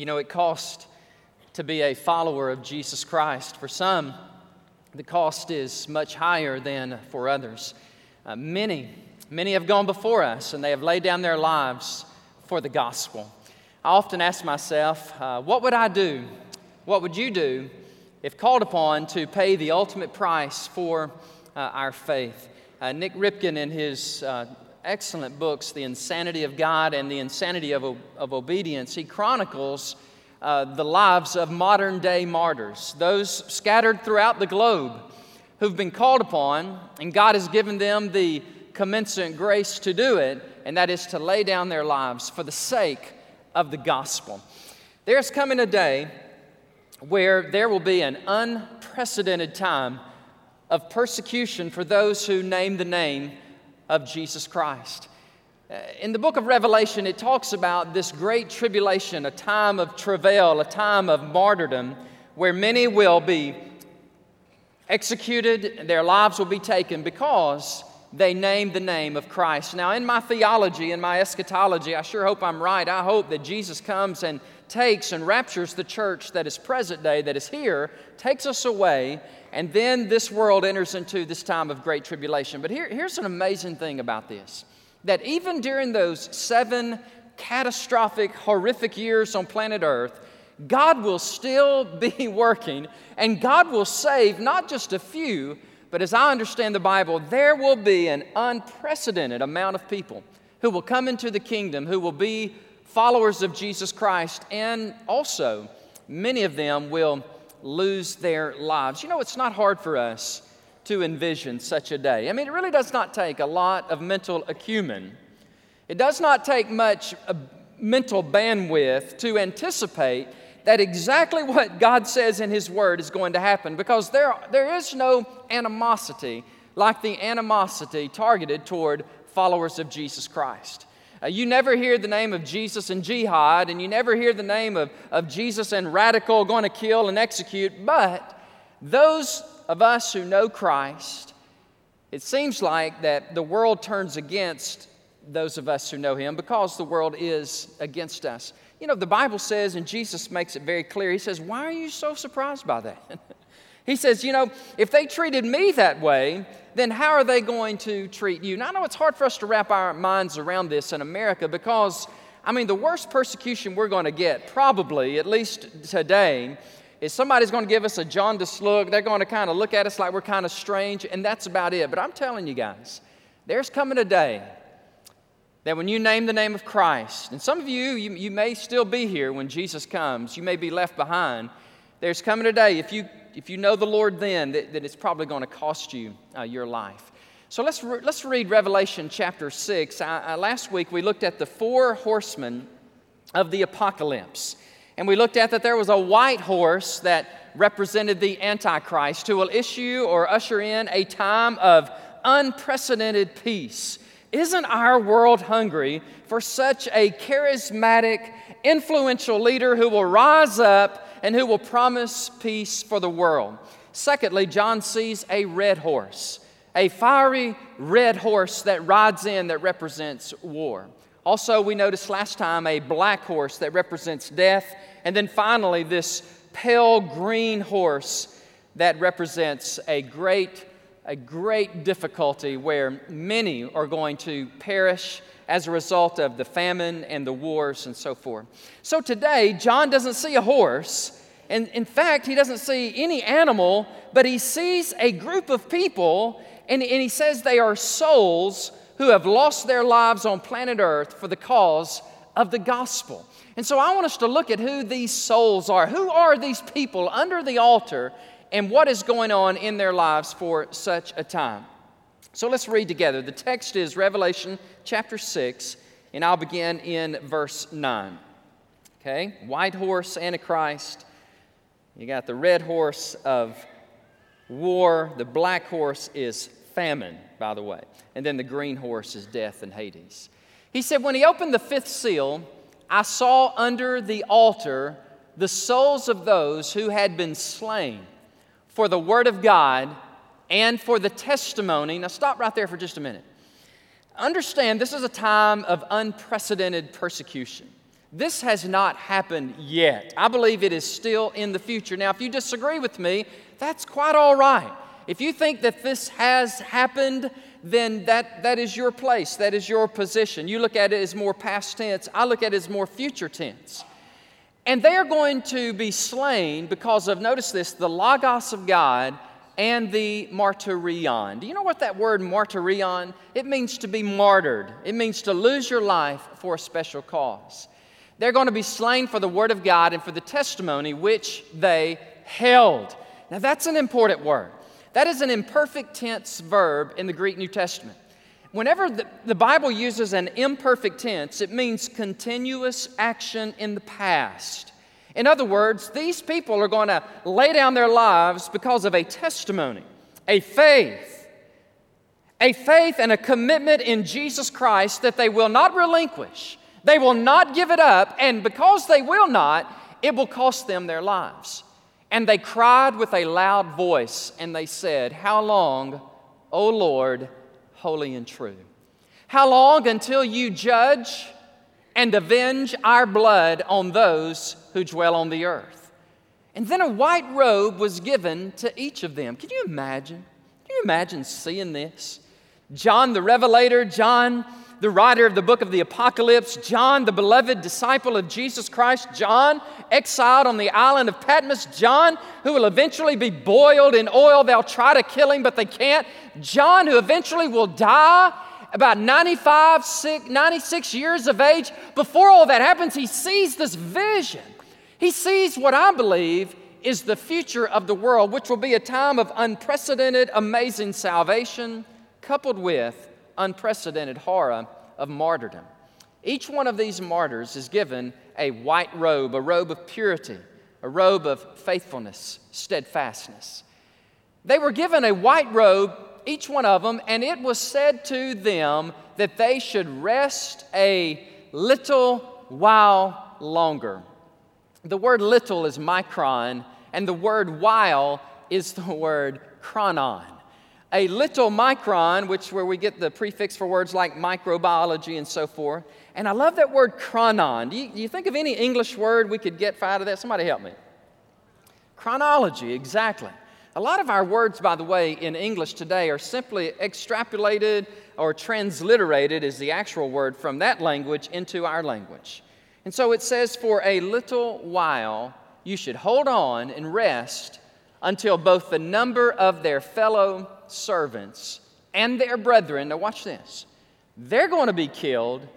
You know, it costs to be a follower of Jesus Christ. For some, the cost is much higher than for others. Uh, many, many have gone before us and they have laid down their lives for the gospel. I often ask myself, uh, what would I do? What would you do if called upon to pay the ultimate price for uh, our faith? Uh, Nik Ripken, in his uh, excellent books, The Insanity of God and The Insanity of, of Obedience, he chronicles uh, the lives of modern day martyrs, those scattered throughout the globe who've been called upon, and God has given them the commensurate grace to do it, and that is to lay down their lives for the sake of the gospel. There's coming a day where there will be an unprecedented time of persecution for those who name the name of Jesus Christ. Uh, in the book of Revelation, it talks about this great tribulation, a time of travail, a time of martyrdom, where many will be executed, their lives will be taken because they name the name of Christ. Now, in my theology, in my eschatology, I sure hope I'm right. I hope that Jesus comes and takes and raptures the church that is present day, that is here, takes us away, and then this world enters into this time of great tribulation. But here, here's an amazing thing about this that even during those seven catastrophic, horrific years on planet Earth, God will still be working, and God will save not just a few, but as I understand the Bible, there will be an unprecedented amount of people who will come into the kingdom, who will be followers of Jesus Christ, and also many of them will lose their lives. You know, it's not hard for us to envision such a day. I mean, it really does not take a lot of mental acumen, it does not take much uh, mental bandwidth to anticipate that exactly what God says in His Word is going to happen because there, there is no animosity like the animosity targeted toward followers of Jesus Christ. Uh, you never hear the name of Jesus and jihad, and you never hear the name of, of Jesus and radical going to kill and execute, but those of us who know Christ, it seems like that the world turns against those of us who know Him because the world is against us. You know, the Bible says, and Jesus makes it very clear, He says, Why are you so surprised by that? he says, You know, if they treated me that way, then how are they going to treat you? Now, I know it's hard for us to wrap our minds around this in America because, I mean, the worst persecution we're going to get, probably, at least today, is somebody's going to give us a jaundiced look. They're going to kind of look at us like we're kind of strange, and that's about it. But I'm telling you guys, there's coming a day that when you name the name of Christ, and some of you, you, you may still be here when Jesus comes, you may be left behind. There's coming a day, if you if you know the Lord then, that, that it's probably going to cost you uh, your life. So let's, re- let's read Revelation chapter 6. Uh, last week we looked at the four horsemen of the apocalypse. And we looked at that there was a white horse that represented the Antichrist who will issue or usher in a time of unprecedented peace. Isn't our world hungry for such a charismatic, influential leader who will rise up and who will promise peace for the world. Secondly, John sees a red horse, a fiery red horse that rides in that represents war. Also, we noticed last time a black horse that represents death. And then finally, this pale green horse that represents a great, a great difficulty where many are going to perish as a result of the famine and the wars and so forth. So today, John doesn't see a horse. And in fact, he doesn't see any animal, but he sees a group of people, and, and he says they are souls who have lost their lives on planet Earth for the cause of the gospel. And so I want us to look at who these souls are. Who are these people under the altar, and what is going on in their lives for such a time? So let's read together. The text is Revelation chapter 6, and I'll begin in verse 9. Okay? White horse, Antichrist. You got the red horse of war. The black horse is famine, by the way. And then the green horse is death and Hades. He said, When he opened the fifth seal, I saw under the altar the souls of those who had been slain for the word of God and for the testimony. Now, stop right there for just a minute. Understand, this is a time of unprecedented persecution. This has not happened yet. I believe it is still in the future. Now, if you disagree with me, that's quite all right. If you think that this has happened, then that, that is your place, that is your position. You look at it as more past tense, I look at it as more future tense. And they are going to be slain because of, notice this, the Logos of God and the martyrion. Do you know what that word martyrion? It means to be martyred. It means to lose your life for a special cause. They're going to be slain for the word of God and for the testimony which they held. Now that's an important word. That is an imperfect tense verb in the Greek New Testament. Whenever the, the, Bible uses an imperfect tense, it means continuous action in the past. In other words, these people are going to lay down their lives because of a testimony, a faith, a faith and a commitment in Jesus Christ that they will not relinquish. They will not give it up, and because they will not, it will cost them their lives. And they cried with a loud voice, and they said, How long, O Lord, holy and true? How long until you judge and avenge our blood on those who dwell on the earth? And then a white robe was given to each of them. Can you imagine? Can you imagine seeing this? John the Revelator, John the writer of the book of the Apocalypse, John, the beloved disciple of Jesus Christ, John, exiled on the island of Patmos, John, who will eventually be boiled in oil. They'll try to kill him, but they can't. John, who eventually will die about 95, 96 years of age. Before all that happens, he sees this vision. He sees what I believe is the future of the world, which will be a time of unprecedented, amazing salvation, coupled with unprecedented horror of martyrdom. Each one of these martyrs is given a white robe, a robe of purity, a robe of faithfulness, steadfastness. They were given a white robe, each one of them, and it was said to them that they should rest a little while longer. The word little is micron, and the word while is the word chronon a little micron, which where we get the prefix for words like microbiology and so forth. And I love that word chronon. Do you, do you think of any English word we could get out of that? Somebody help me. Chronology, exactly. A lot of our words, by the way, in English today are simply extrapolated or transliterated, is the actual word, from that language into our language. And so it says, For a little while you should hold on and rest until both the number of their fellow servants and their brethren, now watch this, they're going to be killed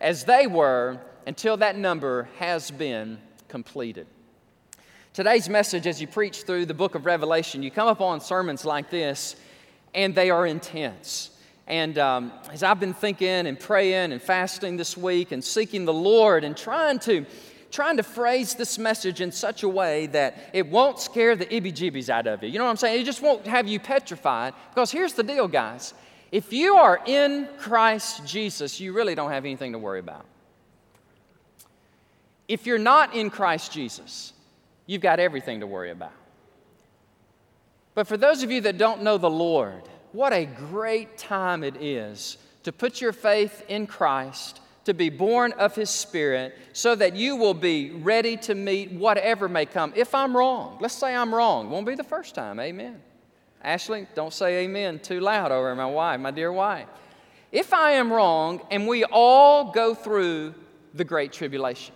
as they were until that number has been completed. Today's message, as you preach through the book of Revelation, you come upon sermons like this, and they are intense. And um, as I've been thinking and praying and fasting this week and seeking the Lord and trying to trying to phrase this message in such a way that it won't scare the ibby jibbies out of you. You know what I'm saying? It just won't have you petrified. Because here's the deal, guys. If you are in Christ Jesus, you really don't have anything to worry about. If you're not in Christ Jesus, you've got everything to worry about. But for those of you that don't know the Lord, what a great time it is to put your faith in Christ to be born of His Spirit so that you will be ready to meet whatever may come. If I'm wrong, let's say I'm wrong. Won't be the first time. Amen. Ashley, don't say amen too loud over my wife, my dear wife. If I am wrong and we all go through the Great Tribulation,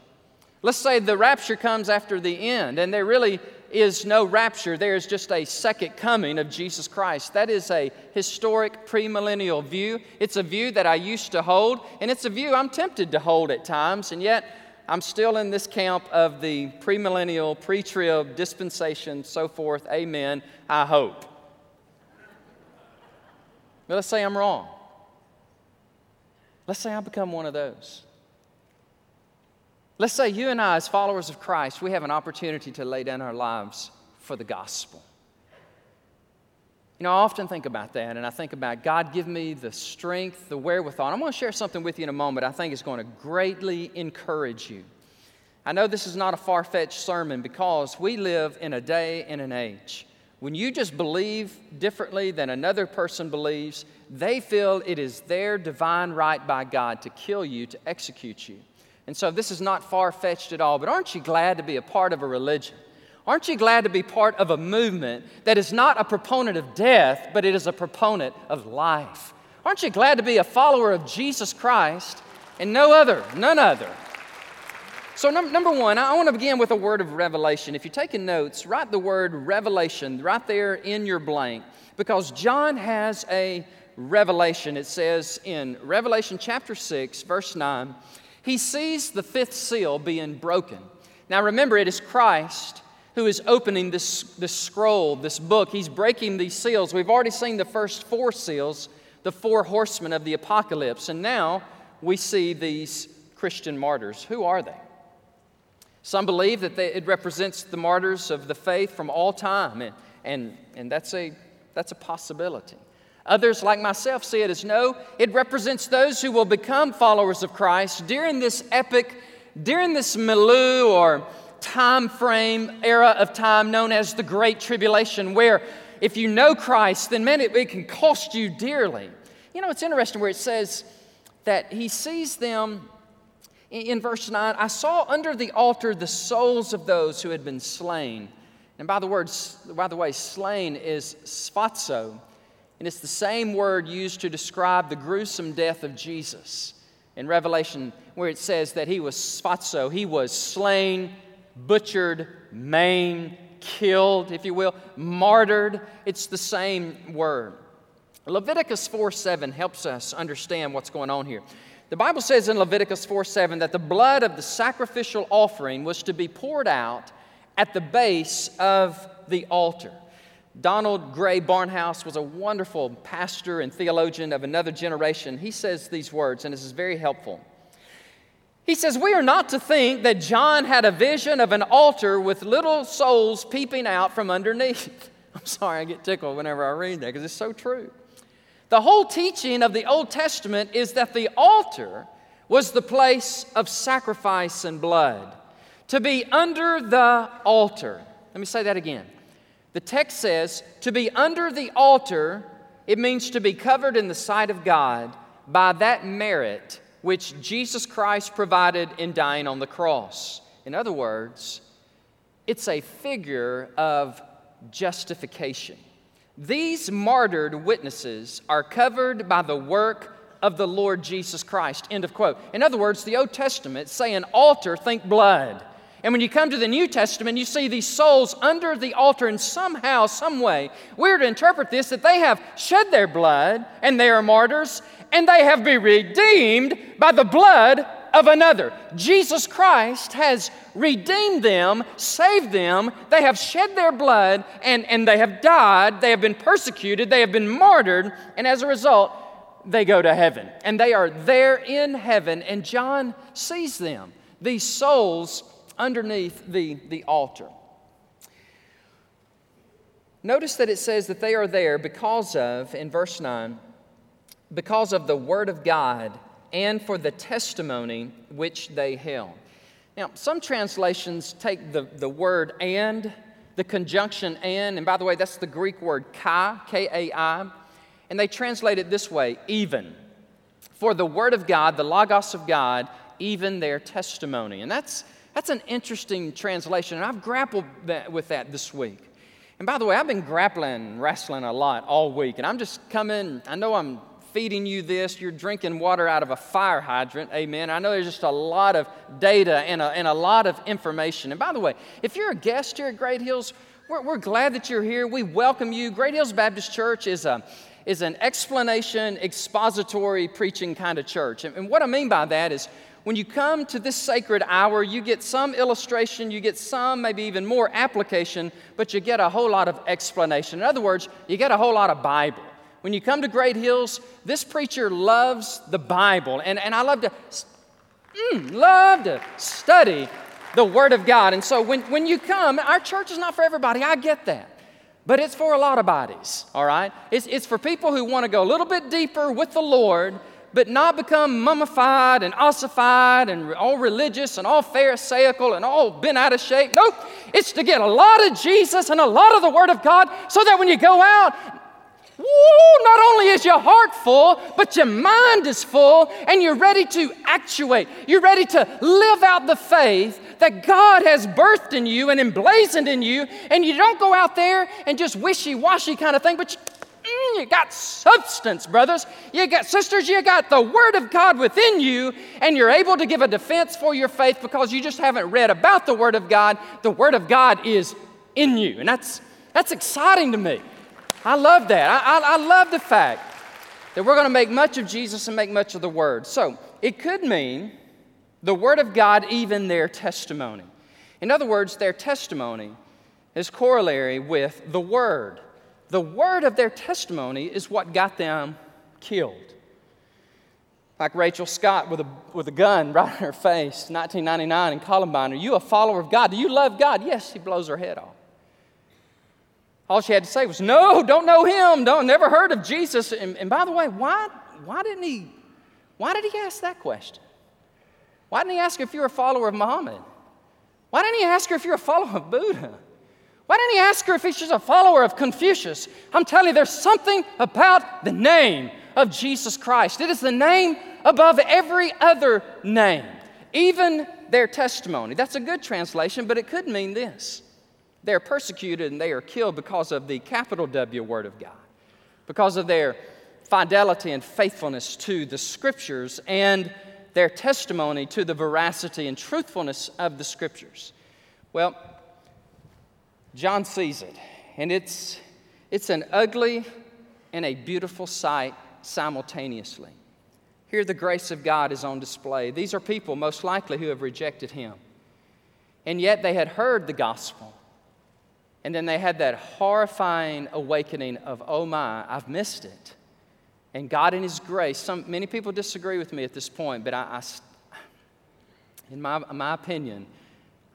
let's say the rapture comes after the end and there really is no rapture, there is just a second coming of Jesus Christ. That is a historic premillennial view. It's a view that I used to hold, and it's a view I'm tempted to hold at times, and yet I'm still in this camp of the premillennial, pre trib, dispensation, so forth. Amen. I hope. But let's say I'm wrong. Let's say I become one of those. Let's say you and I, as followers of Christ, we have an opportunity to lay down our lives for the gospel. You know, I often think about that, and I think about God, give me the strength, the wherewithal. I'm going to share something with you in a moment I think is going to greatly encourage you. I know this is not a far fetched sermon because we live in a day and an age. When you just believe differently than another person believes, they feel it is their divine right by God to kill you, to execute you. And so this is not far fetched at all, but aren't you glad to be a part of a religion? Aren't you glad to be part of a movement that is not a proponent of death, but it is a proponent of life? Aren't you glad to be a follower of Jesus Christ and no other, none other? So, num- number one, I want to begin with a word of revelation. If you're taking notes, write the word revelation right there in your blank because John has a revelation. It says in Revelation chapter 6, verse 9, he sees the fifth seal being broken. Now, remember, it is Christ who is opening this, this scroll, this book. He's breaking these seals. We've already seen the first four seals, the four horsemen of the apocalypse, and now we see these Christian martyrs. Who are they? Some believe that they, it represents the martyrs of the faith from all time, and, and, and that's, a, that's a possibility. Others, like myself, see it as no, it represents those who will become followers of Christ during this epic, during this milieu or time frame, era of time known as the Great Tribulation, where if you know Christ, then man, it, it can cost you dearly. You know, it's interesting where it says that he sees them in verse 9, I saw under the altar the souls of those who had been slain. And by the, word, by the way, slain is sphazo, and it's the same word used to describe the gruesome death of Jesus in Revelation, where it says that he was sphazo, he was slain, butchered, maimed, killed, if you will, martyred. It's the same word. Leviticus 4 7 helps us understand what's going on here. The Bible says in Leviticus 4 7 that the blood of the sacrificial offering was to be poured out at the base of the altar. Donald Grey Barnhouse was a wonderful pastor and theologian of another generation. He says these words, and this is very helpful. He says, We are not to think that John had a vision of an altar with little souls peeping out from underneath. I'm sorry, I get tickled whenever I read that because it's so true. The whole teaching of the Old Testament is that the altar was the place of sacrifice and blood. To be under the altar. Let me say that again. The text says, to be under the altar, it means to be covered in the sight of God by that merit which Jesus Christ provided in dying on the cross. In other words, it's a figure of justification. These martyred witnesses are covered by the work of the Lord Jesus Christ. End of quote. In other words, the Old Testament saying altar, think blood. And when you come to the New Testament, you see these souls under the altar, and somehow, some way, we're to interpret this that they have shed their blood and they are martyrs, and they have been redeemed by the blood of another. Jesus Christ has redeemed them, saved them. They have shed their blood and, and they have died. They have been persecuted. They have been martyred. And as a result, they go to heaven. And they are there in heaven. And John sees them, these souls underneath the, the altar. Notice that it says that they are there because of, in verse 9, because of the Word of God and for the testimony which they held. Now, some translations take the, the word and, the conjunction and, and by the way, that's the Greek word kai, K A I, and they translate it this way even. For the Word of God, the Logos of God, even their testimony. And that's, that's an interesting translation, and I've grappled that, with that this week. And by the way, I've been grappling, wrestling a lot all week, and I'm just coming, I know I'm feeding you this, you're drinking water out of a fire hydrant. Amen. I know there's just a lot of data and a, and a lot of information. And by the way, if you're a guest here at Great Hills, we're, we're glad that you're here. We welcome you. Great Hills Baptist Church is a is an explanation, expository preaching kind of church. And, and what I mean by that is when you come to this sacred hour, you get some illustration, you get some, maybe even more application, but you get a whole lot of explanation. In other words, you get a whole lot of Bible when you come to Great Hills, this preacher loves the Bible. And, and I love to, mm, love to study the Word of God. And so when, when you come, our church is not for everybody. I get that. But it's for a lot of bodies, all right? It's, it's for people who want to go a little bit deeper with the Lord, but not become mummified and ossified and all religious and all pharisaical and all bent out of shape. Nope. It's to get a lot of Jesus and a lot of the Word of God so that when you go out, Woo, not only is your heart full, but your mind is full, and you're ready to actuate. You're ready to live out the faith that God has birthed in you and emblazoned in you, and you don't go out there and just wishy washy kind of thing, but you, mm, you got substance, brothers. You got sisters, you got the Word of God within you, and you're able to give a defense for your faith because you just haven't read about the Word of God. The Word of God is in you, and that's, that's exciting to me. I love that. I, I, I love the fact that we're going to make much of Jesus and make much of the Word. So it could mean the Word of God, even their testimony. In other words, their testimony is corollary with the Word. The Word of their testimony is what got them killed. Like Rachel Scott with a, with a gun right in her face, 1999 in Columbine. Are you a follower of God? Do you love God? Yes, he blows her head off. All she had to say was, No, don't know him. Don't, never heard of Jesus. And, and by the way, why, why, didn't he, why did he ask that question? Why didn't he ask her if you're a follower of Muhammad? Why didn't he ask her if you're a follower of Buddha? Why didn't he ask her if she's a follower of Confucius? I'm telling you, there's something about the name of Jesus Christ. It is the name above every other name, even their testimony. That's a good translation, but it could mean this they are persecuted and they are killed because of the capital W Word of God, because of their fidelity and faithfulness to the Scriptures and their testimony to the veracity and truthfulness of the Scriptures. Well, John sees it, and it's, it's an ugly and a beautiful sight simultaneously. Here, the grace of God is on display. These are people, most likely, who have rejected Him. And yet, they had heard the gospel. And then they had that horrifying awakening of, oh my, I've missed it. And God, in His grace, some, many people disagree with me at this point, but I, I in my, my opinion,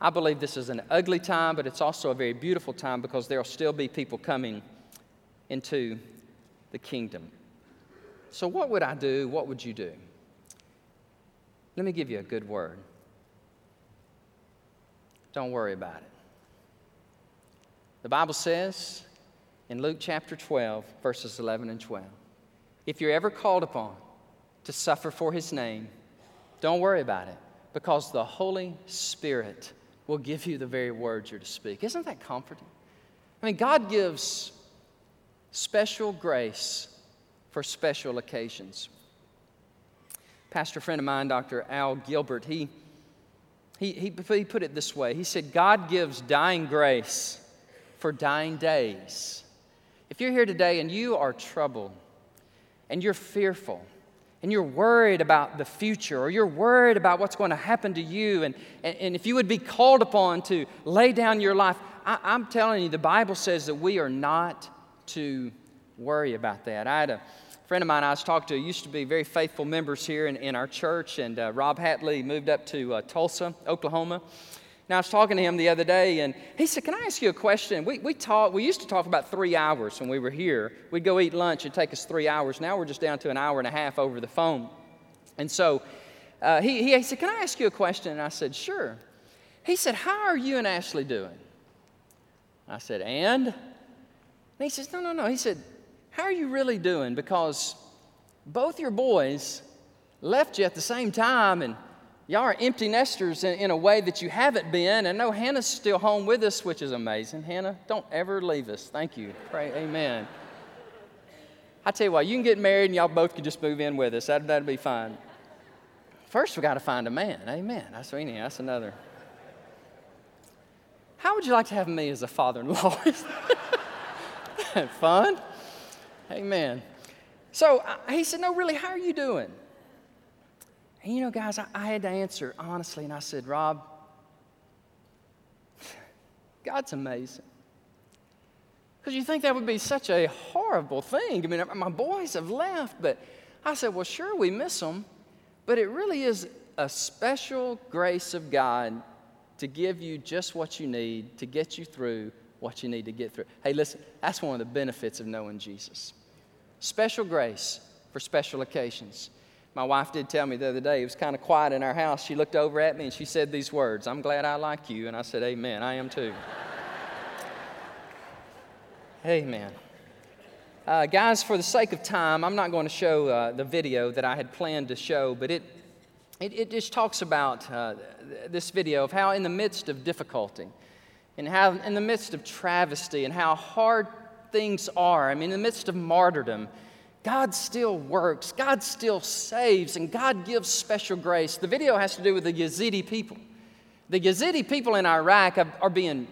I believe this is an ugly time, but it's also a very beautiful time because there will still be people coming into the kingdom. So, what would I do? What would you do? Let me give you a good word. Don't worry about it. The Bible says in Luke chapter 12, verses 11 and 12 if you're ever called upon to suffer for his name, don't worry about it because the Holy Spirit will give you the very words you're to speak. Isn't that comforting? I mean, God gives special grace for special occasions. Pastor friend of mine, Dr. Al Gilbert, he, he, he, he put it this way He said, God gives dying grace for dying days. If you're here today and you are troubled and you're fearful and you're worried about the future or you're worried about what's going to happen to you, and, and, and if you would be called upon to lay down your life, I, I'm telling you, the Bible says that we are not to worry about that. I had a friend of mine I was talking to used to be very faithful members here in, in our church, and uh, Rob Hatley moved up to uh, Tulsa, Oklahoma. Now, I was talking to him the other day, and he said, Can I ask you a question? We, we, talk, we used to talk about three hours when we were here. We'd go eat lunch, it'd take us three hours. Now we're just down to an hour and a half over the phone. And so uh, he, he said, Can I ask you a question? And I said, Sure. He said, How are you and Ashley doing? I said, And? And he says, No, no, no. He said, How are you really doing? Because both your boys left you at the same time, and Y'all are empty nesters in, in, a way that you haven't been. And no, Hannah's still home with us, which is amazing. Hannah, don't ever leave us. Thank you. Pray, amen. I tell you what, you can get married and y'all both can just move in with us. That, that'd be fine. First, we got to find a man. Amen. That's, that's another. How would you like to have me as a father in law? Fun? Amen. So he said, No, really, how are you doing? And you know, guys, I, I had to answer honestly, and I said, Rob, God's amazing. Because you think that would be such a horrible thing. I mean, my boys have left, but I said, well, sure, we miss them, but it really is a special grace of God to give you just what you need to get you through what you need to get through. Hey, listen, that's one of the benefits of knowing Jesus. Special grace for special occasions. My wife did tell me the other day, it was kind of quiet in our house. She looked over at me and she said these words I'm glad I like you. And I said, Amen. I am too. Amen. Uh, guys, for the sake of time, I'm not going to show uh, the video that I had planned to show, but it, it, it just talks about uh, this video of how, in the midst of difficulty, and how, in the midst of travesty, and how hard things are, I mean, in the midst of martyrdom, God still works, God still saves, and God gives special grace. The video has to do with the Yazidi people. The Yazidi people in Iraq are being,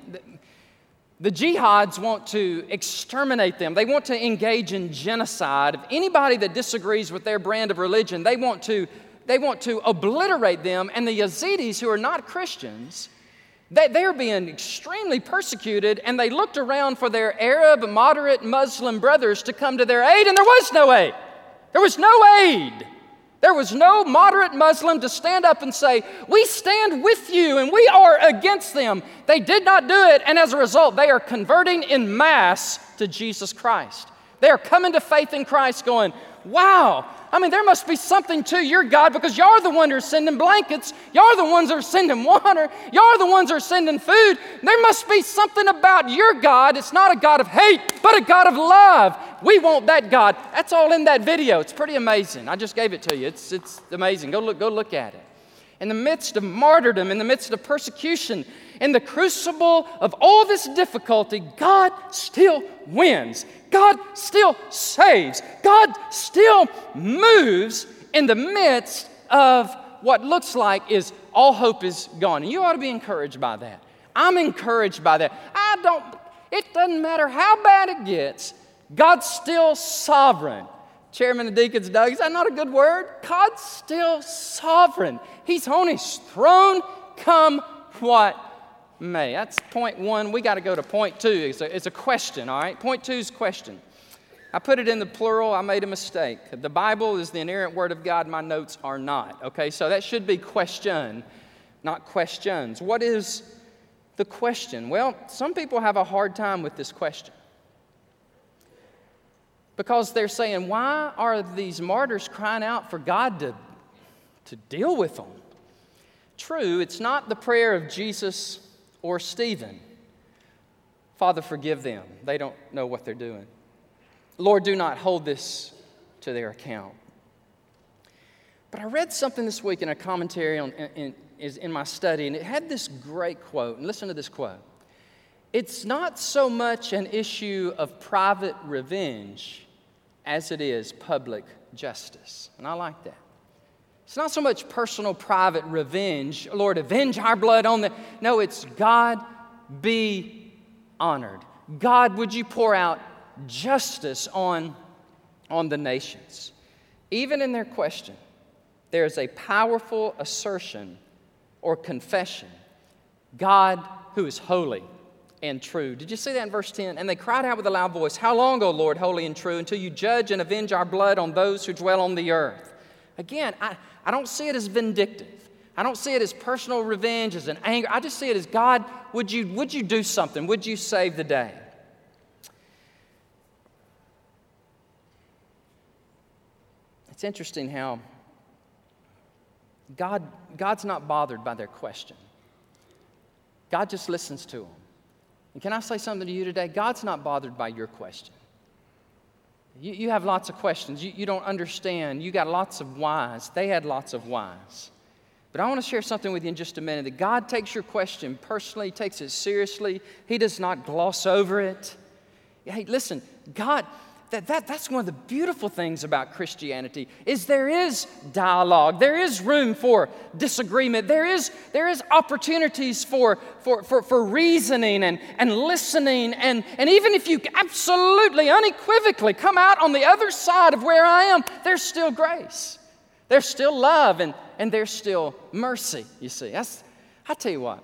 the jihads want to exterminate them. They want to engage in genocide. If anybody that disagrees with their brand of religion, they want to, they want to obliterate them. And the Yazidis, who are not Christians, they, they're being extremely persecuted, and they looked around for their Arab, moderate Muslim brothers to come to their aid, and there was no aid. There was no aid. There was no moderate Muslim to stand up and say, We stand with you and we are against them. They did not do it, and as a result, they are converting in mass to Jesus Christ. They are coming to faith in Christ, going, Wow, I mean, there must be something to your God because y'all are the ones who are sending blankets. Y'all are the ones that are sending water. Y'all are the ones that are sending food. There must be something about your God. It's not a God of hate, but a God of love. We want that God. That's all in that video. It's pretty amazing. I just gave it to you. It's, it's amazing. Go look, go look at it. In the midst of martyrdom, in the midst of persecution, in the crucible of all this difficulty, God still wins. God still saves. God still moves in the midst of what looks like is all hope is gone. And you ought to be encouraged by that. I'm encouraged by that. I don't, it doesn't matter how bad it gets, God's still sovereign. Chairman of Deacons Doug, is that not a good word? God's still sovereign. He's on his throne, come what may. That's point one. We got to go to point two. It's a, it's a question, all right? Point two is question. I put it in the plural, I made a mistake. The Bible is the inerrant word of God, my notes are not. Okay, so that should be question, not questions. What is the question? Well, some people have a hard time with this question. Because they're saying, why are these martyrs crying out for God to, to deal with them? True, it's not the prayer of Jesus or Stephen. Father, forgive them. They don't know what they're doing. Lord, do not hold this to their account. But I read something this week in a commentary on, in, in, in my study, and it had this great quote. And listen to this quote It's not so much an issue of private revenge as it is public justice. And I like that. It's not so much personal, private revenge. Lord, avenge our blood on the. No, it's God be honored. God, would you pour out justice on, on the nations? Even in their question, there is a powerful assertion or confession God, who is holy and true. Did you see that in verse 10? And they cried out with a loud voice, How long, O Lord, holy and true, until you judge and avenge our blood on those who dwell on the earth? Again, I, I don't see it as vindictive. I don't see it as personal revenge, as an anger. I just see it as God, would you, would you do something? Would you save the day? It's interesting how God, God's not bothered by their question. God just listens to them. And can I say something to you today? God's not bothered by your question. You, you have lots of questions. You, you don't understand. You got lots of whys. They had lots of whys. But I want to share something with you in just a minute that God takes your question personally, takes it seriously. He does not gloss over it. Hey, listen, God, that, that, that's one of the beautiful things about Christianity is there is dialogue. There is room for disagreement. There is, there is opportunities for, for, for, for reasoning and, and listening. And, and even if you absolutely, unequivocally come out on the other side of where I am, there's still grace. There's still love and, and there's still mercy, you see. That's, I tell you what,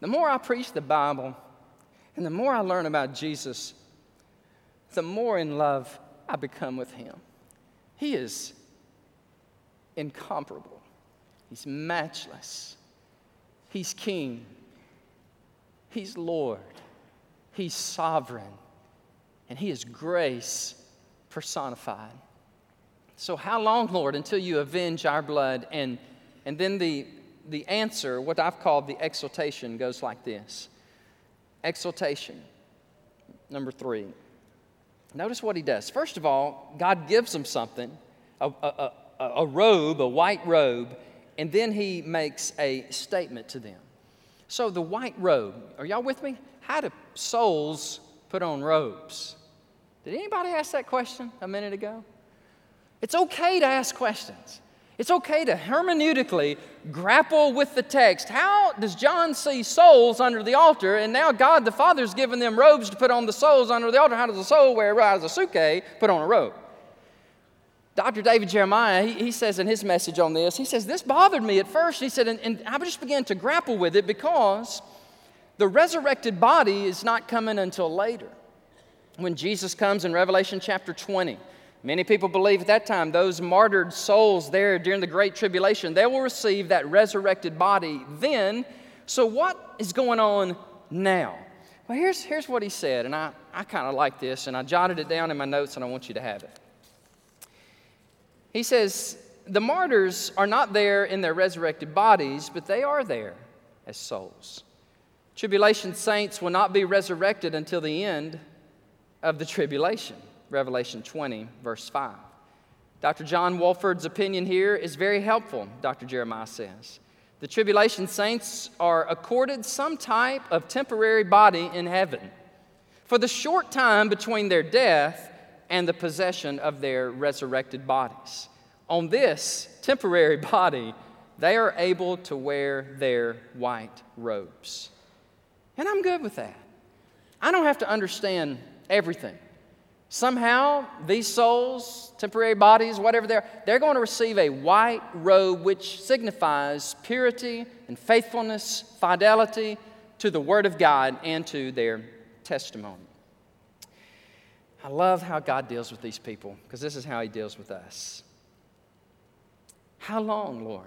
the more I preach the Bible and the more I learn about Jesus, the more in love I become with Him. He is incomparable, He's matchless, He's King, He's Lord, He's sovereign, and He is grace personified. So, how long, Lord, until you avenge our blood? And, and then the, the answer, what I've called the exaltation, goes like this. Exaltation, number three Notice what he does. First of all, God gives them something a, a, a, a robe, a white robe, and then he makes a statement to them. So, the white robe, are y'all with me? How do souls put on robes? Did anybody ask that question a minute ago? It's okay to ask questions. It's okay to hermeneutically grapple with the text. How does John see souls under the altar, and now God the Father's given them robes to put on the souls under the altar? How does a soul wear out as a suke put on a robe? Dr. David Jeremiah, he, he, says in his message on this, he says, This bothered me at first. He said, and, and I just began to grapple with it because the resurrected body is not coming until later. When Jesus comes in Revelation chapter 20, many people believe at that time those martyred souls there during the Great Tribulation, they will receive that resurrected body then. So, what is going on now? Well, here's, here's what he said, and I, I kind of like this, and I jotted it down in my notes, and I want you to have it. He says, The martyrs are not there in their resurrected bodies, but they are there as souls. Tribulation saints will not be resurrected until the end of the tribulation. Revelation 20, verse 5. Dr. John Walvoord's opinion here is very helpful, Dr. Jeremiah says. The tribulation saints are accorded some type of temporary body in heaven for the short time between their death and the possession of their resurrected bodies. On this temporary body, they are able to wear their white robes. And I'm good with that. I don't have to understand everything. Somehow, these souls, temporary bodies, whatever they're, they're going to receive a white robe which signifies purity and faithfulness, fidelity to the Word of God and to their testimony. I love how God deals with these people because this is how He deals with us. How long, Lord?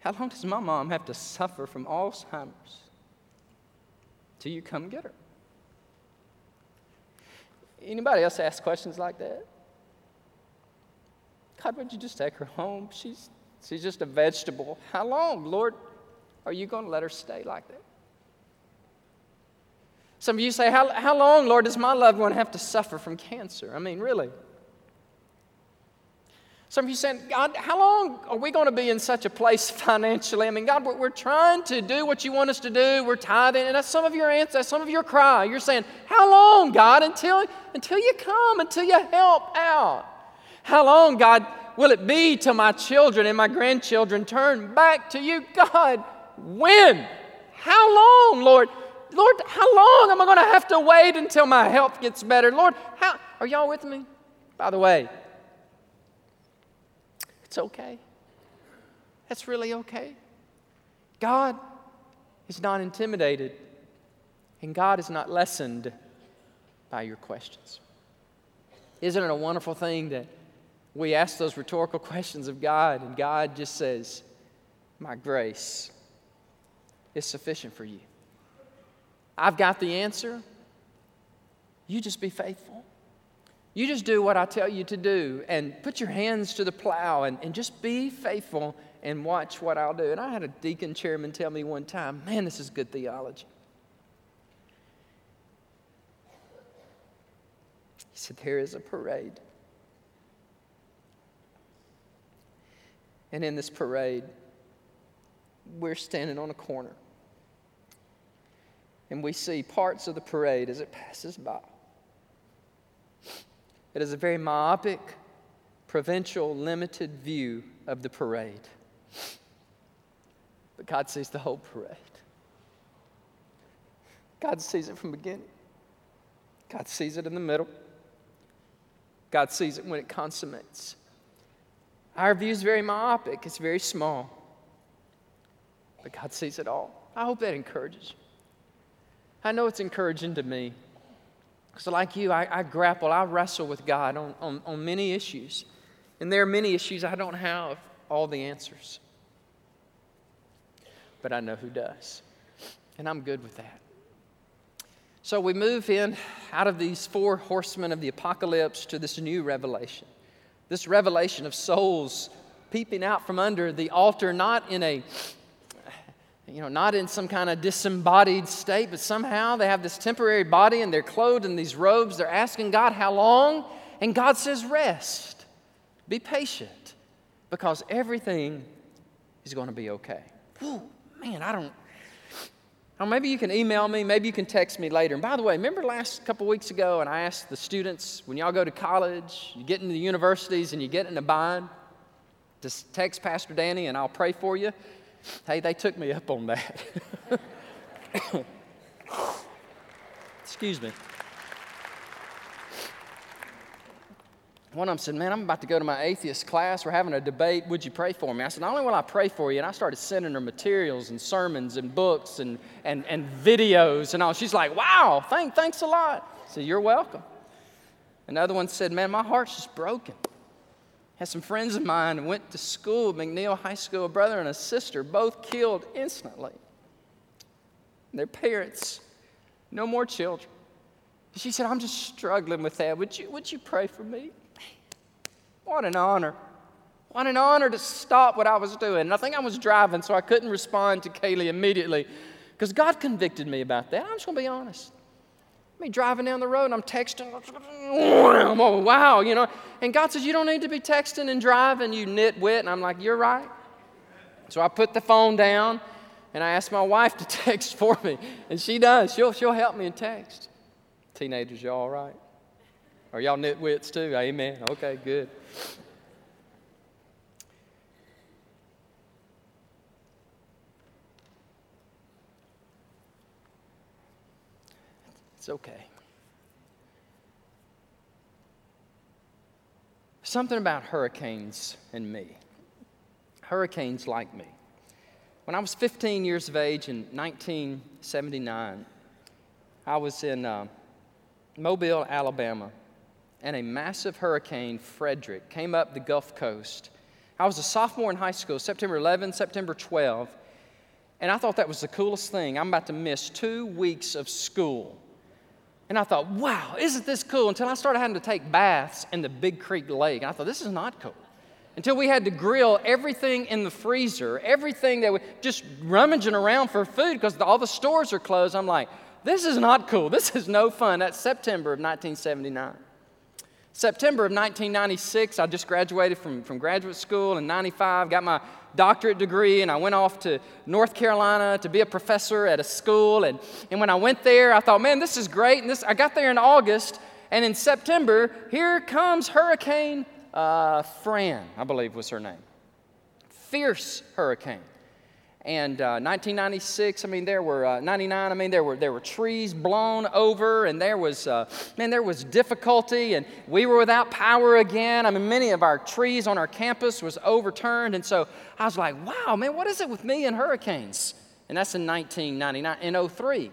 How long does my mom have to suffer from Alzheimer's till you come get her? Anybody else ask questions like that? God, would you just take her home? She's, she's just a vegetable. How long, Lord, are you going to let her stay like that? Some of you say, how, how long, Lord, does my loved one have to suffer from cancer? I mean, really? Some of you saying, God, how long are we going to be in such a place financially? I mean, God, we're, we're trying to do what you want us to do. We're tithing. And that's some of your answers, that's some of your cry. You're saying, How long, God, until, until you come, until you help out? How long, God, will it be till my children and my grandchildren turn back to you? God, when? How long, Lord? Lord, how long am I going to have to wait until my health gets better? Lord, how are y'all with me? By the way, it's okay. That's really okay. God is not intimidated, and God is not lessened by your questions. Isn't it a wonderful thing that we ask those rhetorical questions of God, and God just says, My grace is sufficient for you. I've got the answer. You just be faithful. You just do what I tell you to do and put your hands to the plow and, and just be faithful and watch what I'll do. And I had a deacon chairman tell me one time, man, this is good theology. He said, There is a parade. And in this parade, we're standing on a corner and we see parts of the parade as it passes by. It is a very myopic, provincial, limited view of the parade. But God sees the whole parade. God sees it from beginning. God sees it in the middle. God sees it when it consummates. Our view is very myopic, it's very small. But God sees it all. I hope that encourages you. I know it's encouraging to me. Because, like you, I, I, grapple, I wrestle with God on, on, on many issues. And there are many issues I don't have all the answers. But I know who does. And I'm good with that. So we move in out of these four horsemen of the apocalypse to this new revelation. This revelation of souls peeping out from under the altar, not in a you know, not in some kind of disembodied state, but somehow they have this temporary body and they're clothed in these robes. They're asking God, How long? And God says, Rest. Be patient because everything is going to be okay. Whew, man, I don't. Or maybe you can email me, maybe you can text me later. And by the way, remember last couple weeks ago, and I asked the students when y'all go to college, you get into the universities and you get in a bind, just text Pastor Danny and I'll pray for you. Hey, they took me up on that. Excuse me. One of them said, Man, I'm about to go to my atheist class. We're having a debate. Would you pray for me? I said, Not only will I pray for you, and I started sending her materials and sermons and books and, and, and videos and all. She's like, Wow, thank, thanks a lot. I said, You're welcome. Another one said, Man, my heart's just broken. Had some friends of mine who went to school, McNeil High School, a brother and a sister, both killed instantly. Their parents, no more children. She said, I'm just struggling with that. Would you, would you pray for me? What an honor. What an honor to stop what I was doing. And I think I was driving, so I couldn't respond to Kaylee immediately because God convicted me about that. I'm just going to be honest. Me driving down the road and I'm texting. I'm Oh, wow, you know. And God says, You don't need to be texting and driving, you nitwit. And I'm like, You're right. So I put the phone down and I asked my wife to text for me. And she does. She'll, she'll help me in text. Teenagers, y'all all right? Are y'all nitwits too? Amen. Okay, good. It's okay. Something about hurricanes and me. Hurricanes like me. When I was 15 years of age in 1979, I was in uh, Mobile, Alabama, and a massive hurricane, Frederic, came up the Gulf Coast. I was a sophomore in high school, September 11, September 12, and I thought that was the coolest thing. I'm about to miss two weeks of school. And I thought, wow, isn't this cool? Until I started having to take baths in the Big Creek Lake. And I thought, this is not cool. Until we had to grill everything in the freezer, everything that we just rummaging around for food because all the stores are closed. I'm like, this is not cool. This is no fun. That's September of 1979. September of 1996, I just graduated from, from graduate school in 95, got my doctorate degree, and I went off to North Carolina to be a professor at a school. And, and when I went there, I thought, man, this is great. And this, I got there in August, and in September, here comes Hurricane uh, Fran, I believe was her name. Fierce hurricane. And uh, 1996, I mean, there were uh, 99. I mean, there were there were trees blown over, and there was uh, man, there was difficulty, and we were without power again. I mean, many of our trees on our campus was overturned, and so I was like, wow, man, what is it with me and hurricanes? And that's in 1999. In 03,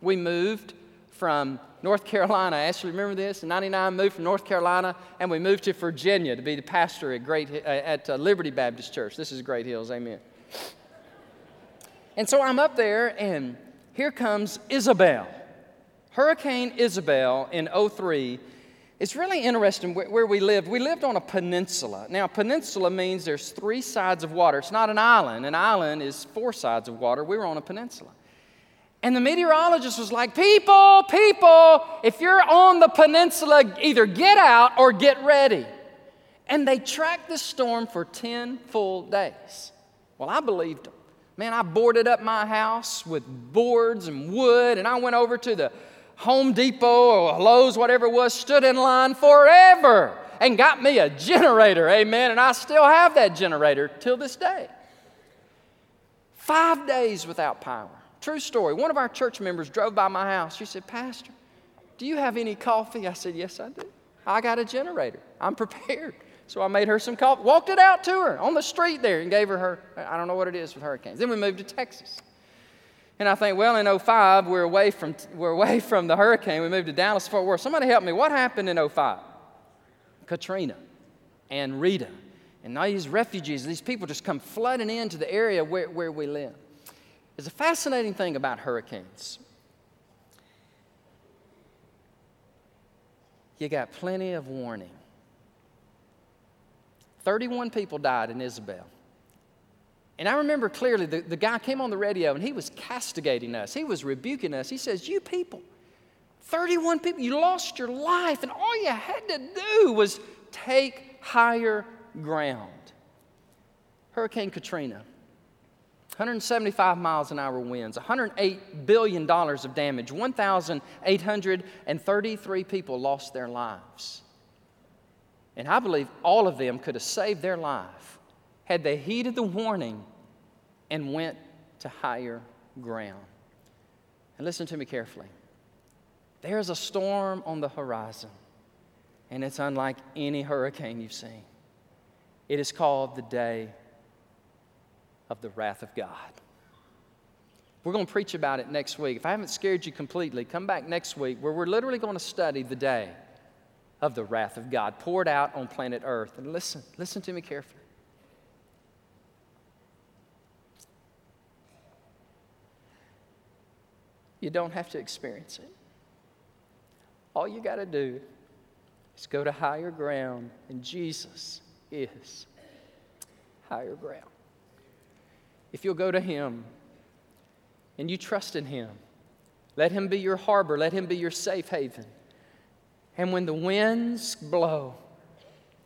we moved from North Carolina. I actually remember this. In 99, moved from North Carolina, and we moved to Virginia to be the pastor at Great uh, at uh, Liberty Baptist Church. This is Great Hills. Amen. And so I'm up there, and here comes Isabel. Hurricane Isabel in 03. It's really interesting where we lived. We lived on a peninsula. Now, peninsula means there's three sides of water. It's not an island. An island is four sides of water. We were on a peninsula. And the meteorologist was like, People, people, if you're on the peninsula, either get out or get ready. And they tracked the storm for 10 full days. Well, I believed them. Man, I boarded up my house with boards and wood, and I went over to the Home Depot or Lowe's, whatever it was, stood in line forever and got me a generator. Amen. And I still have that generator till this day. Five days without power. True story. One of our church members drove by my house. She said, Pastor, do you have any coffee? I said, Yes, I do. I got a generator. I'm prepared. So I made her some coffee, walked it out to her on the street there and gave her her, I don't know what it is with hurricanes. Then we moved to Texas. And I think, well, in 05, we're away from, we're away from the hurricane. We moved to Dallas, Fort Worth. Somebody help me. What happened in 05? Katrina and Rita. And all these refugees, these people just come flooding into the area where, where we live. There's a fascinating thing about hurricanes. You got plenty of warning. 31 people died in Isabel. And I remember clearly the, the guy came on the radio and he was castigating us. He was rebuking us. He says, You people, 31 people, you lost your life, and all you had to do was take higher ground. Hurricane Katrina, 175 miles an hour winds, $108 billion of damage, 1,833 people lost their lives. And I believe all of them could have saved their life had they heeded the warning and went to higher ground. And listen to me carefully. There's a storm on the horizon, and it's unlike any hurricane you've seen. It is called the day of the wrath of God. We're going to preach about it next week. If I haven't scared you completely, come back next week where we're literally going to study the day of the wrath of God poured out on planet Earth. And listen, listen to me carefully. You don't have to experience it. All you got to do is go to higher ground, and Jesus is higher ground. If you'll go to Him and you trust in Him, let Him be your harbor, let Him be your safe haven. And when the winds blow,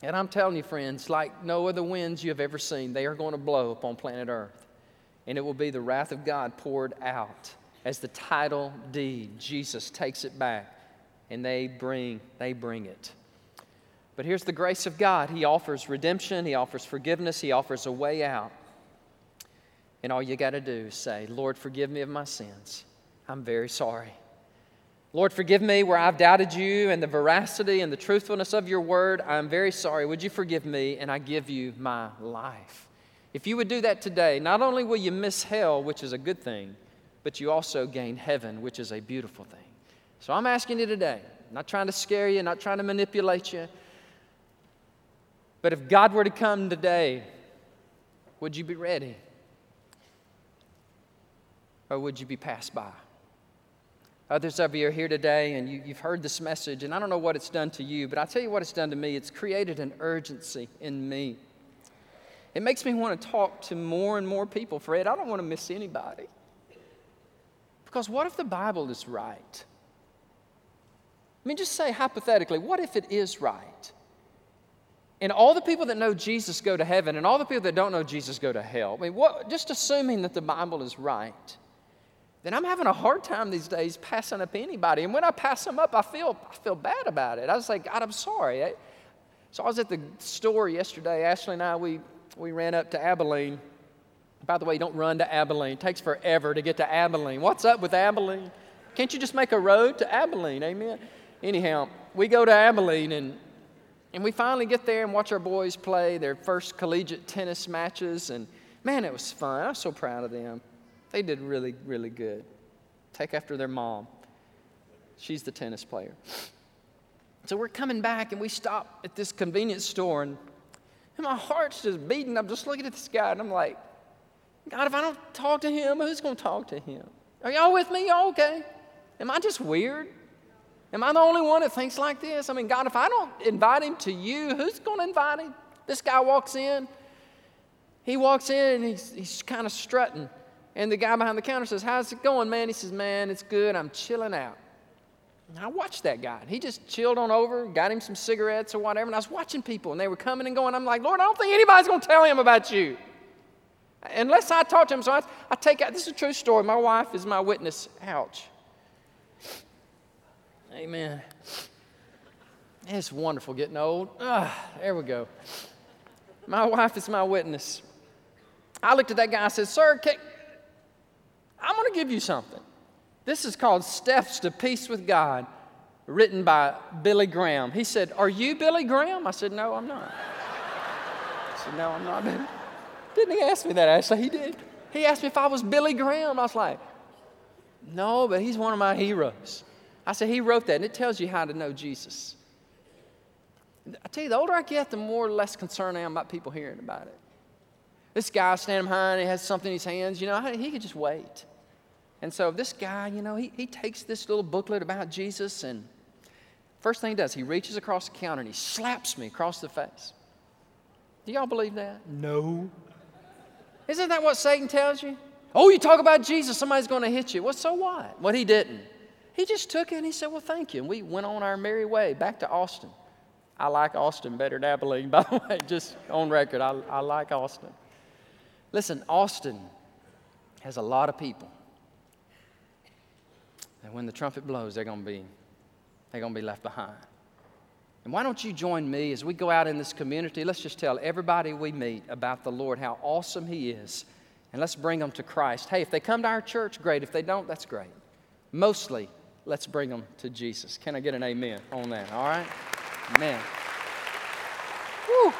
and I'm telling you, friends, like no other winds you have ever seen, they are going to blow upon planet Earth. And it will be the wrath of God poured out as the title deed. Jesus takes it back and they bring, they bring it. But here's the grace of God He offers redemption, He offers forgiveness, He offers a way out. And all you got to do is say, Lord, forgive me of my sins. I'm very sorry. Lord, forgive me where I've doubted you and the veracity and the truthfulness of your word. I'm very sorry. Would you forgive me? And I give you my life. If you would do that today, not only will you miss hell, which is a good thing, but you also gain heaven, which is a beautiful thing. So I'm asking you today, not trying to scare you, not trying to manipulate you, but if God were to come today, would you be ready? Or would you be passed by? Uh, Others of you are here today and you, have heard this message, and I don't know what it's done to you, but I'll tell you what it's done to me. It's created an urgency in me. It makes me want to talk to more and more people. Fred, I don't want to miss anybody. Because what if the Bible is right? I mean, just say hypothetically, what if it is right? And all the people that know Jesus go to heaven, and all the people that don't know Jesus go to hell. I mean, what, just assuming that the Bible is right then I'm having a hard time these days passing up anybody. And when I pass them up, I feel, I feel bad about it. I was like, God, I'm sorry. So I was at the store yesterday. Ashley and I, we, we ran up to Abilene. By the way, don't run to Abilene. It takes forever to get to Abilene. What's up with Abilene? Can't you just make a road to Abilene? Amen. Anyhow, we go to Abilene and and we finally get there and watch our boys play their first collegiate tennis matches. And man, it was fun. I was so proud of them. They did really, really good. Take after their mom. She's the tennis player. So we're coming back and we stop at this convenience store and, and my heart's just beating. I'm just looking at this guy and I'm like, God, if I don't talk to him, who's going to talk to him? Are y'all with me? Y'all okay? Am I just weird? Am I the only one that thinks like this? I mean, God, if I don't invite him to you, who's going to invite him? This guy walks in. He walks in and he's, he's kind of strutting. And the guy behind the counter says, How's it going, man? He says, Man, it's good. I'm chilling out. And I watched that guy. He just chilled on over, got him some cigarettes or whatever. And I was watching people, and they were coming and going. I'm like, Lord, I don't think anybody's going to tell him about you. Unless I talk to him. So I, I take out, this is a true story. My wife is my witness. Ouch. Amen. It's wonderful getting old. Ah, there we go. My wife is my witness. I looked at that guy and said, Sir, can, I'm going to give you something. This is called Steps to Peace with God, written by Billy Graham. He said, Are you Billy Graham? I said, No, I'm not. I said, No, I'm not. Didn't he ask me that, actually? He did. He asked me if I was Billy Graham. I was like, No, but he's one of my heroes. I said, He wrote that, and it tells you how to know Jesus. I tell you, the older I get, the more or less concerned I am about people hearing about it. This guy standing behind, he has something in his hands, you know, he could just wait. And so this guy, you know, he, he takes this little booklet about Jesus, and first thing he does, he reaches across the counter and he slaps me across the face. Do y'all believe that? No. Isn't that what Satan tells you? Oh, you talk about Jesus, somebody's going to hit you. Well, so what? What he didn't. He just took it and he said, Well, thank you. And we went on our merry way back to Austin. I like Austin better than Abilene, by the way, just on record. I, I like Austin. Listen, Austin has a lot of people. And when the trumpet blows, they're going to be, they're going to be left behind. And why don't you join me as we go out in this community? Let's just tell everybody we meet about the Lord, how awesome He is, and let's bring them to Christ. Hey, if they come to our church, great. If they don't, that's great. Mostly, let's bring them to Jesus. Can I get an amen on that? All right? Amen. Whew.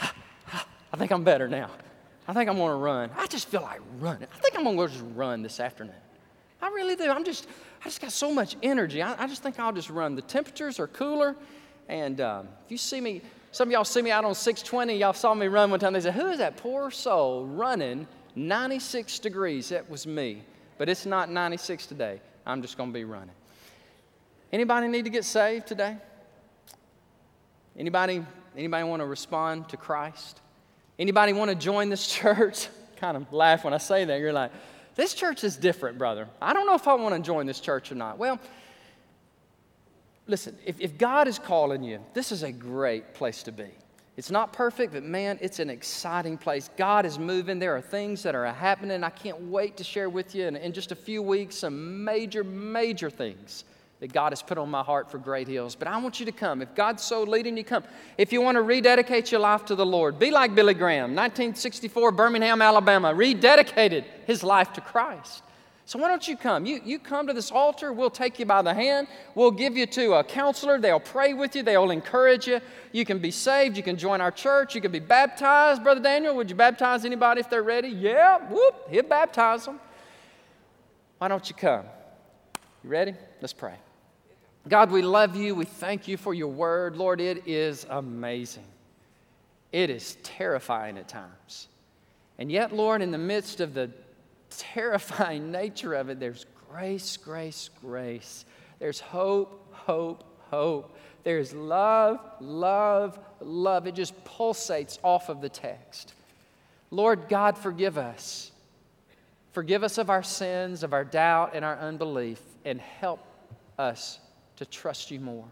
I think I'm better now. I think I'm going to run. I just feel like running. I think I'm going to go just run this afternoon. I really do. I'm just, I just got so much energy. I, I just think I'll just run. The temperatures are cooler, and um, if you see me, some of y'all see me out on 620. Y'all saw me run one time. They said, "Who is that poor soul running 96 degrees?" That was me. But it's not 96 today. I'm just going to be running. Anybody need to get saved today? Anybody, anybody want to respond to Christ? Anybody want to join this church? kind of laugh when I say that. You're like, this church is different, brother. I don't know if I want to join this church or not. Well, listen, if, if God is calling you, this is a great place to be. It's not perfect, but man, it's an exciting place. God is moving. There are things that are happening. I can't wait to share with you in, in just a few weeks some major, major things that God has put on my heart for Great Hills. But I want you to come. If God's so leading you, come. If you want to rededicate your life to the Lord, be like Billy Graham, 1964, Birmingham, Alabama, rededicated his life to Christ. So why don't you come? You, you come to this altar, we'll take you by the hand, we'll give you to a counselor, they'll pray with you, they'll encourage you. You can be saved, you can join our church, you can be baptized. Brother Daniel, would you baptize anybody if they're ready? Yeah, whoop, he'll baptize them. Why don't you come? You ready? Let's pray. God, we love you. We thank you for your word. Lord, it is amazing. It is terrifying at times. And yet, Lord, in the midst of the terrifying nature of it, there's grace, grace, grace. There's hope, hope, hope. There's love, love, love. It just pulsates off of the text. Lord God, forgive us. Forgive us of our sins, of our doubt, and our unbelief, and help us to trust you more.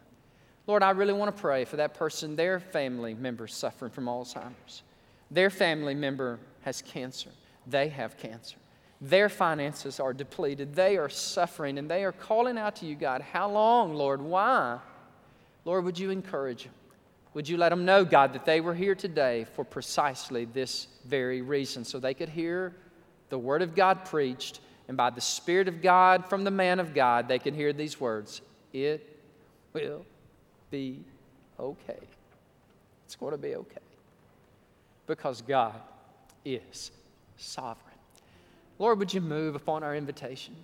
Lord, I really want to pray for that person, their family member suffering from Alzheimer's. Their family member has cancer. They have cancer. Their finances are depleted. They are suffering and they are calling out to you, God. How long, Lord? Why? Lord, would you encourage them? Would you let them know, God, that they were here today for precisely this very reason so they could hear the Word of God preached, and by the Spirit of God from the man of God, they can hear these words it will be okay. It's going to be okay. Because God is sovereign. Lord, would you move upon our invitation?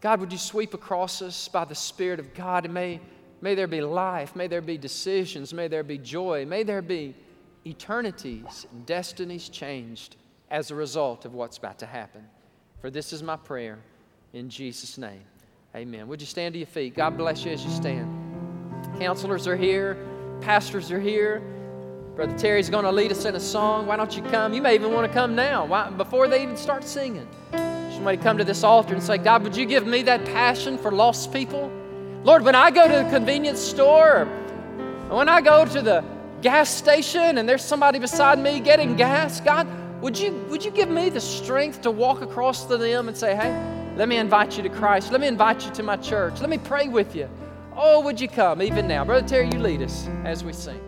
God, would you sweep across us by the Spirit of God? And may, may there be life, may there be decisions, may there be joy, may there be eternities and destinies changed as a result of what's about to happen. For this is my prayer in Jesus' name. Amen. Would you stand to your feet? God bless you as you stand. Counselors are here, pastors are here. Brother Terry's going to lead us in a song. Why don't you come? You may even want to come now, Why, before they even start singing. Somebody come to this altar and say, God, would you give me that passion for lost people? Lord, when I go to the convenience store, when I go to the gas station and there's somebody beside me getting gas, God, would you, would you give me the strength to walk across to them and say, hey, let me invite you to Christ. Let me invite you to my church. Let me pray with you. Oh, would you come even now? Brother Terry, you lead us as we sing.